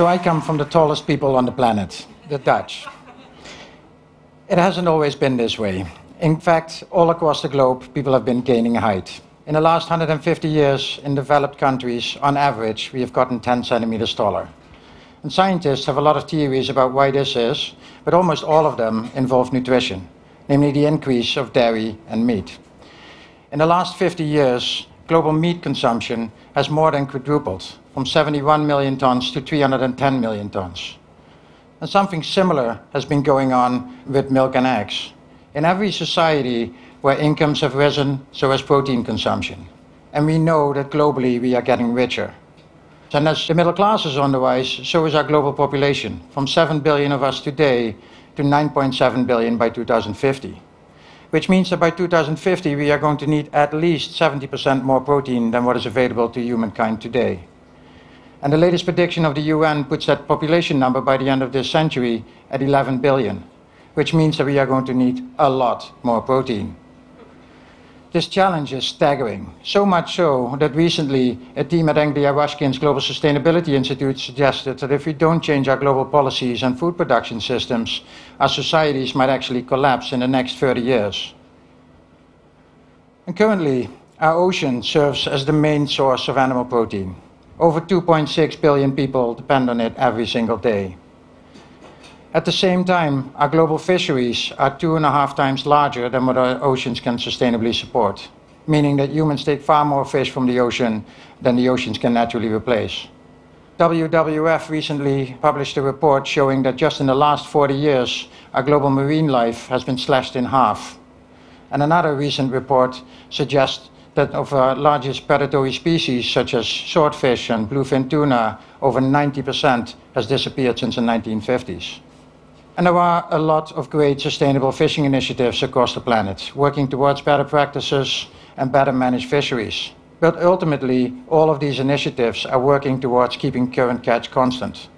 So I come from the tallest people on the planet, the Dutch. It hasn't always been this way. In fact, all across the globe, people have been gaining height. In the last 150 years, in developed countries, on average, we have gotten 10 centimeters taller. And scientists have a lot of theories about why this is, but almost all of them involve nutrition, namely the increase of dairy and meat. In the last 50 years, global meat consumption has more than quadrupled, from 71 million tons to 310 million tons. And something similar has been going on with milk and eggs. In every society where incomes have risen, so has protein consumption. And we know that globally we are getting richer. And as the middle class is on the rise, so is our global population, from 7 billion of us today to 9.7 billion by 2050. Which means that by 2050 we are going to need at least 70% more protein than what is available to humankind today. And the latest prediction of the UN puts that population number by the end of this century at 11 billion, which means that we are going to need a lot more protein. This challenge is staggering, so much so that recently a team at Anglia Ruskin's Global Sustainability Institute suggested that if we don't change our global policies and food production systems, our societies might actually collapse in the next 30 years. And currently, our ocean serves as the main source of animal protein. Over 2.6 billion people depend on it every single day. At the same time, our global fisheries are two and a half times larger than what our oceans can sustainably support, meaning that humans take far more fish from the ocean than the oceans can naturally replace. WWF recently published a report showing that just in the last 40 years, our global marine life has been slashed in half. And another recent report suggests that of our largest predatory species, such as swordfish and bluefin tuna, over 90% has disappeared since the 1950s. And there are a lot of great sustainable fishing initiatives across the planet, working towards better practices and better managed fisheries. But ultimately, all of these initiatives are working towards keeping current catch constant.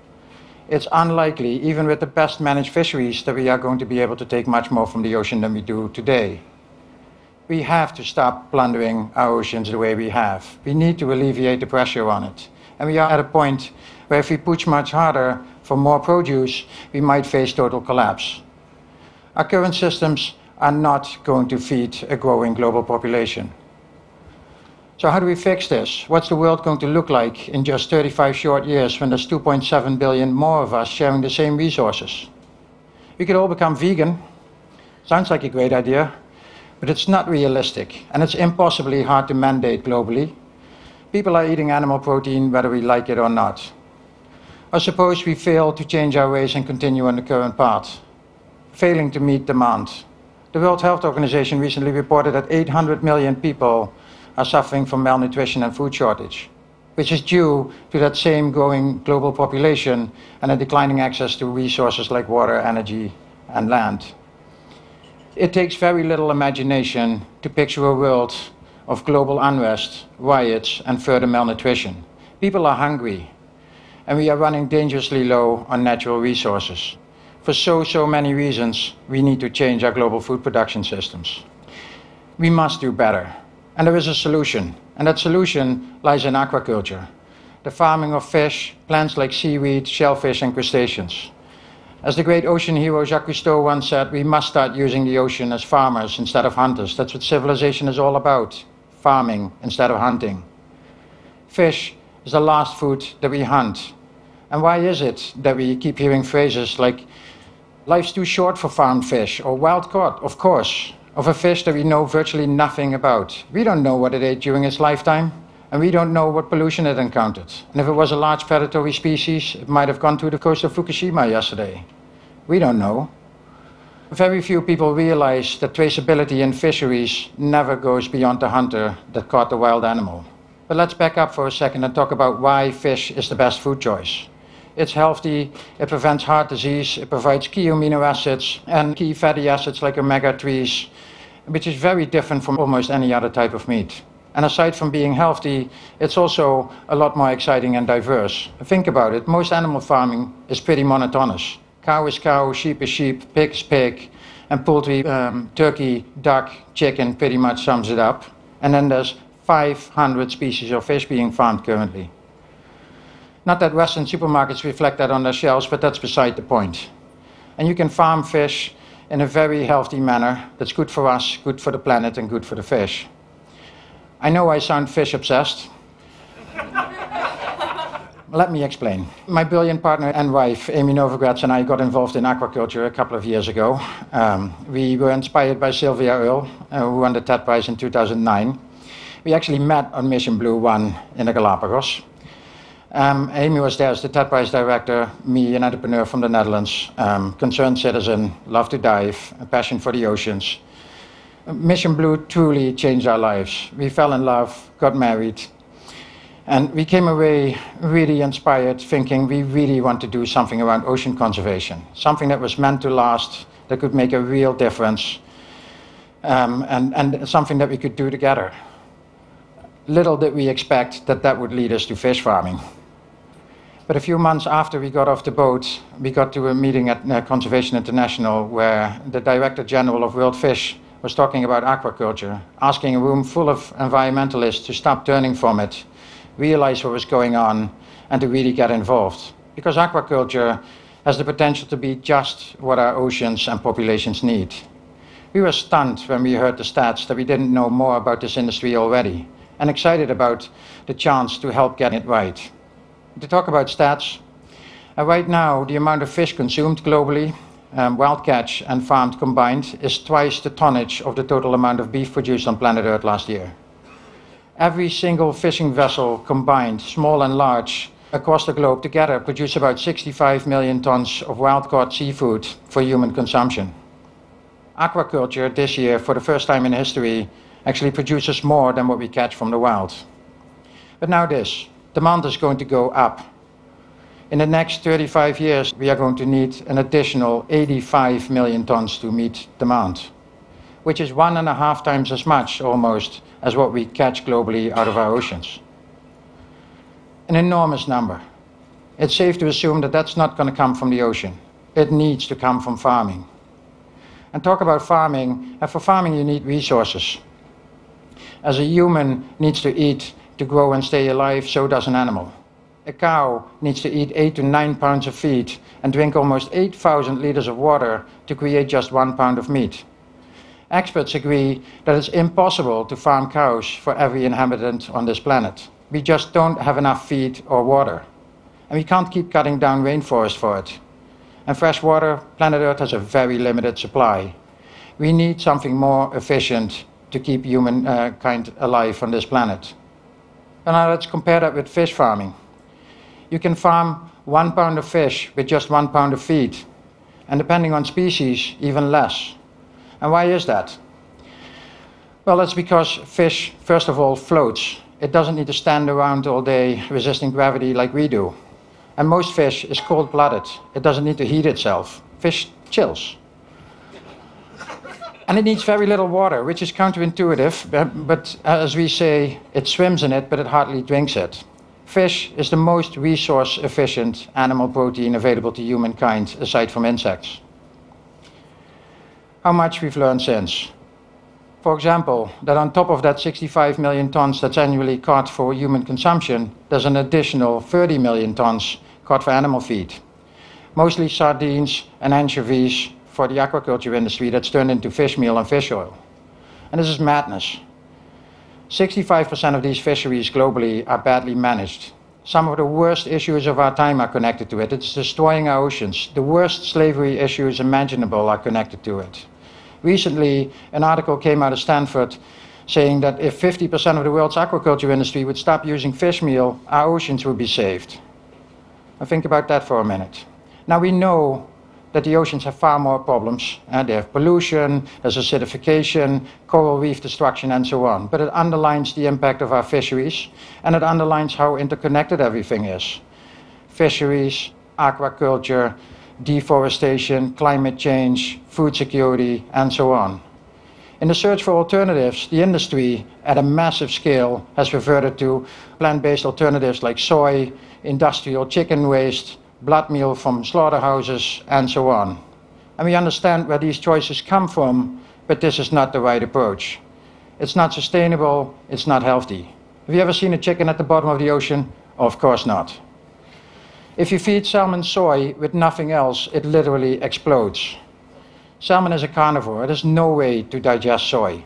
It's unlikely, even with the best managed fisheries, that we are going to be able to take much more from the ocean than we do today. We have to stop plundering our oceans the way we have. We need to alleviate the pressure on it. And we are at a point where if we push much harder, for more produce, we might face total collapse. Our current systems are not going to feed a growing global population. So how do we fix this? What's the world going to look like in just 35 short years when there's 2.7 billion more of us sharing the same resources? We could all become vegan. Sounds like a great idea, but it's not realistic, and it's impossibly hard to mandate globally. People are eating animal protein whether we like it or not. Or suppose we fail to change our ways and continue on the current path, failing to meet demand. The World Health Organization recently reported that 800 million people are suffering from malnutrition and food shortage, which is due to that same growing global population and a declining access to resources like water, energy, and land. It takes very little imagination to picture a world of global unrest, riots, and further malnutrition. People are hungry, and we are running dangerously low on natural resources. For so, so many reasons, we need to change our global food production systems. We must do better. And there is a solution, and that solution lies in aquaculture the farming of fish, plants like seaweed, shellfish, and crustaceans. As the great ocean hero Jacques Cousteau once said, we must start using the ocean as farmers instead of hunters. That's what civilization is all about farming instead of hunting. Fish is the last food that we hunt. And why is it that we keep hearing phrases like, life's too short for farmed fish, or wild caught, of course, of a fish that we know virtually nothing about? We don't know what it ate during its lifetime, and we don't know what pollution it encountered. And if it was a large predatory species, it might have gone to the coast of Fukushima yesterday. We don't know. Very few people realize that traceability in fisheries never goes beyond the hunter that caught the wild animal. But let's back up for a second and talk about why fish is the best food choice. It's healthy, it prevents heart disease, it provides key amino acids and key fatty acids like omega 3s, which is very different from almost any other type of meat. And aside from being healthy, it's also a lot more exciting and diverse. Think about it most animal farming is pretty monotonous. Cow is cow, sheep is sheep, pig is pig, and poultry, um, turkey, duck, chicken pretty much sums it up. And then there's 500 species of fish being farmed currently. Not that Western supermarkets reflect that on their shelves, but that's beside the point. And you can farm fish in a very healthy manner that's good for us, good for the planet, and good for the fish. I know I sound fish obsessed. Let me explain. My brilliant partner and wife, Amy Novogratz, and I got involved in aquaculture a couple of years ago. Um, we were inspired by Sylvia Earle, uh, who won the TED Prize in 2009. We actually met on Mission Blue One in the Galapagos. Um, Amy was there as the TED Prize director, me, an entrepreneur from the Netherlands, um, concerned citizen, love to dive, a passion for the oceans. Mission Blue truly changed our lives. We fell in love, got married, and we came away really inspired, thinking we really want to do something around ocean conservation, something that was meant to last, that could make a real difference, um, and, and something that we could do together. Little did we expect that that would lead us to fish farming. But a few months after we got off the boat, we got to a meeting at uh, Conservation International where the Director General of World Fish was talking about aquaculture, asking a room full of environmentalists to stop turning from it realize what was going on, and to really get involved. Because aquaculture has the potential to be just what our oceans and populations need. We were stunned when we heard the stats that we didn't know more about this industry already, and excited about the chance to help get it right. To talk about stats, uh, right now the amount of fish consumed globally, um, wild catch and farmed combined, is twice the tonnage of the total amount of beef produced on planet Earth last year every single fishing vessel combined, small and large, across the globe together produce about 65 million tons of wild caught seafood for human consumption. Aquaculture this year, for the first time in history, actually produces more than what we catch from the wild. But now, this demand is going to go up. In the next 35 years, we are going to need an additional 85 million tons to meet demand, which is one and a half times as much almost as what we catch globally out of our oceans. An enormous number. It's safe to assume that that's not going to come from the ocean. It needs to come from farming. And talk about farming, and for farming you need resources. As a human needs to eat to grow and stay alive, so does an animal. A cow needs to eat 8 to 9 pounds of feed and drink almost 8,000 liters of water to create just one pound of meat. Experts agree that it's impossible to farm cows for every inhabitant on this planet. We just don't have enough feed or water. And we can't keep cutting down rainforest for it. And fresh water, planet Earth has a very limited supply. We need something more efficient to keep humankind alive on this planet. And now let's compare that with fish farming. You can farm one pound of fish with just one pound of feed, and depending on species, even less. And why is that? Well, that's because fish, first of all, floats. It doesn't need to stand around all day resisting gravity like we do. And most fish is cold blooded. It doesn't need to heat itself. Fish chills. and it needs very little water, which is counterintuitive, but as we say, it swims in it, but it hardly drinks it. Fish is the most resource efficient animal protein available to humankind aside from insects how much we've learned since. For example, that on top of that 65 million tons that's annually caught for human consumption, there's an additional 30 million tons caught for animal feed. Mostly sardines and anchovies for the aquaculture industry that's turned into fish meal and fish oil. And this is madness. 65% of these fisheries globally are badly managed. Some of the worst issues of our time are connected to it. It's destroying our oceans. The worst slavery issues imaginable are connected to it. Recently, an article came out of Stanford saying that if 50% of the world's aquaculture industry would stop using fish meal, our oceans would be saved. Now think about that for a minute. Now we know that the oceans have far more problems. Uh, they have pollution, there's acidification, coral reef destruction, and so on. But it underlines the impact of our fisheries, and it underlines how interconnected everything is. Fisheries, aquaculture, deforestation, climate change, food security, and so on. In the search for alternatives, the industry at a massive scale has reverted to plant based alternatives like soy, industrial chicken waste, blood meal from slaughterhouses, and so on. And we understand where these choices come from, but this is not the right approach. It's not sustainable, it's not healthy. Have you ever seen a chicken at the bottom of the ocean? Of course not. If you feed salmon soy with nothing else, it literally explodes. Salmon is a carnivore. There's no way to digest soy.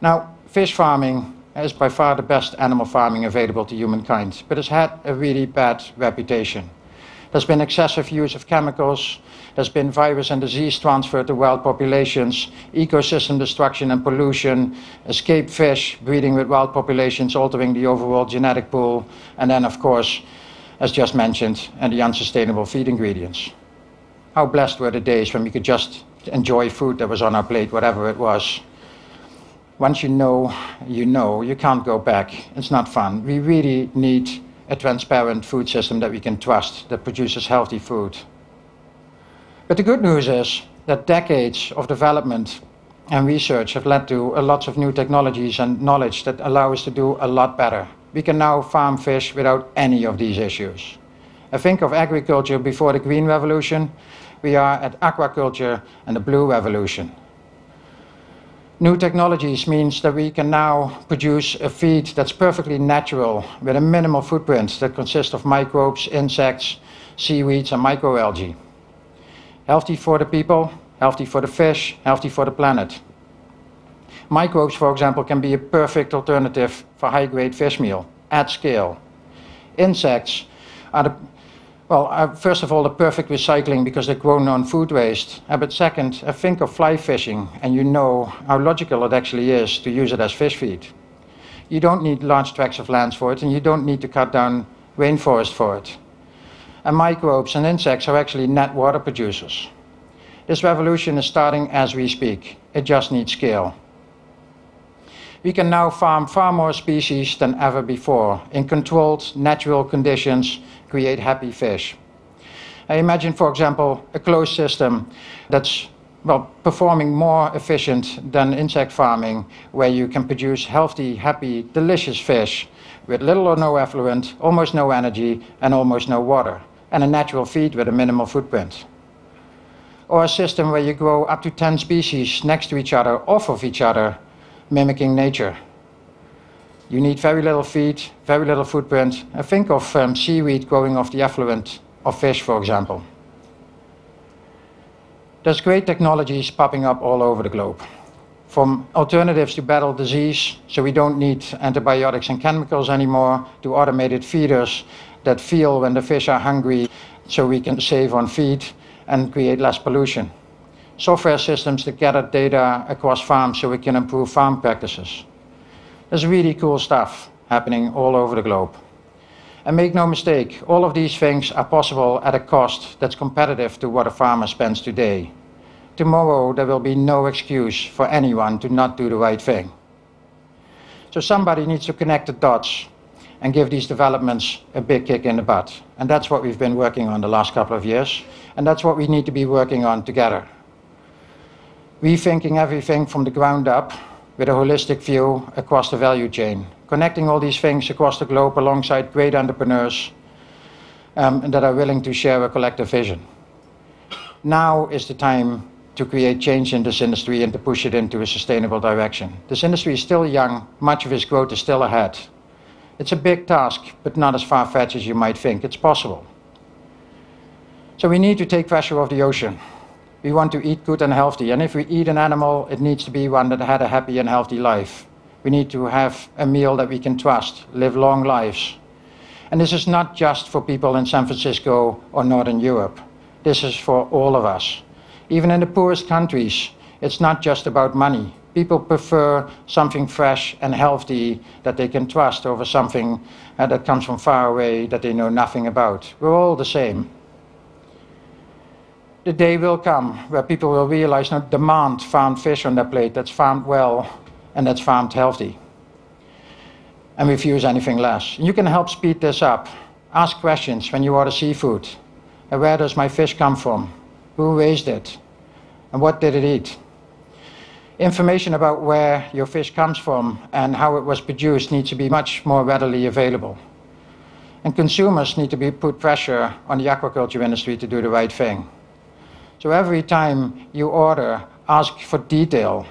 Now, fish farming is by far the best animal farming available to humankind, but it's had a really bad reputation. There's been excessive use of chemicals, there's been virus and disease transfer to wild populations, ecosystem destruction and pollution, escaped fish breeding with wild populations, altering the overall genetic pool, and then, of course, as just mentioned, and the unsustainable feed ingredients. How blessed were the days when we could just enjoy food that was on our plate, whatever it was. Once you know, you know, you can't go back. It's not fun. We really need a transparent food system that we can trust, that produces healthy food. But the good news is that decades of development and research have led to a lot of new technologies and knowledge that allow us to do a lot better. We can now farm fish without any of these issues. I think of agriculture before the Green Revolution. We are at aquaculture and the Blue Revolution. New technologies means that we can now produce a feed that's perfectly natural with a minimal footprint that consists of microbes, insects, seaweeds, and microalgae. Healthy for the people, healthy for the fish, healthy for the planet. Microbes, for example, can be a perfect alternative for high-grade fish meal at scale. Insects are the, well, first of all, the perfect recycling because they're grown on food waste. Uh, but second, uh, think of fly fishing, and you know how logical it actually is to use it as fish feed. You don't need large tracts of land for it, and you don't need to cut down rainforest for it and microbes and insects are actually net water producers. This revolution is starting as we speak. It just needs scale. We can now farm far more species than ever before. In controlled, natural conditions, create happy fish. I imagine, for example, a closed system that's well, performing more efficient than insect farming, where you can produce healthy, happy, delicious fish with little or no effluent, almost no energy, and almost no water and a natural feed with a minimal footprint. Or a system where you grow up to 10 species next to each other, off of each other, mimicking nature. You need very little feed, very little footprint. And think of um, seaweed growing off the effluent of fish, for example. There's great technologies popping up all over the globe. From alternatives to battle disease, so we don't need antibiotics and chemicals anymore, to automated feeders that feel when the fish are hungry so we can save on feed and create less pollution. Software systems to gather data across farms so we can improve farm practices. There's really cool stuff happening all over the globe. And make no mistake, all of these things are possible at a cost that's competitive to what a farmer spends today. Tomorrow, there will be no excuse for anyone to not do the right thing. So somebody needs to connect the dots and give these developments a big kick in the butt. And that's what we've been working on the last couple of years, and that's what we need to be working on together. Rethinking everything from the ground up with a holistic view across the value chain, connecting all these things across the globe alongside great entrepreneurs um, that are willing to share a collective vision. Now is the time to create change in this industry and to push it into a sustainable direction. This industry is still young, much of its growth is still ahead. It's a big task, but not as far-fetched as you might think. It's possible. So we need to take pressure off the ocean. We want to eat good and healthy, and if we eat an animal, it needs to be one that had a happy and healthy life. We need to have a meal that we can trust, live long lives. And this is not just for people in San Francisco or Northern Europe. This is for all of us. Even in the poorest countries, it's not just about money people prefer something fresh and healthy that they can trust over something uh, that comes from far away that they know nothing about. We're all the same. The day will come where people will realize not demand farmed fish on their plate that's farmed well and that's farmed healthy and refuse anything less. You can help speed this up. Ask questions when you order seafood. Uh, where does my fish come from? Who raised it? And what did it eat? information about where your fish comes from and how it was produced needs to be much more readily available. And consumers need to be put pressure on the aquaculture industry to do the right thing. So every time you order, ask for detail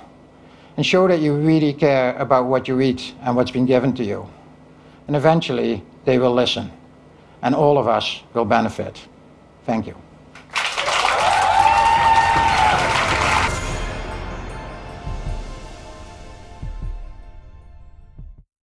and show that you really care about what you eat and what's been given to you. And eventually, they will listen. and all of us will benefit. Thank you.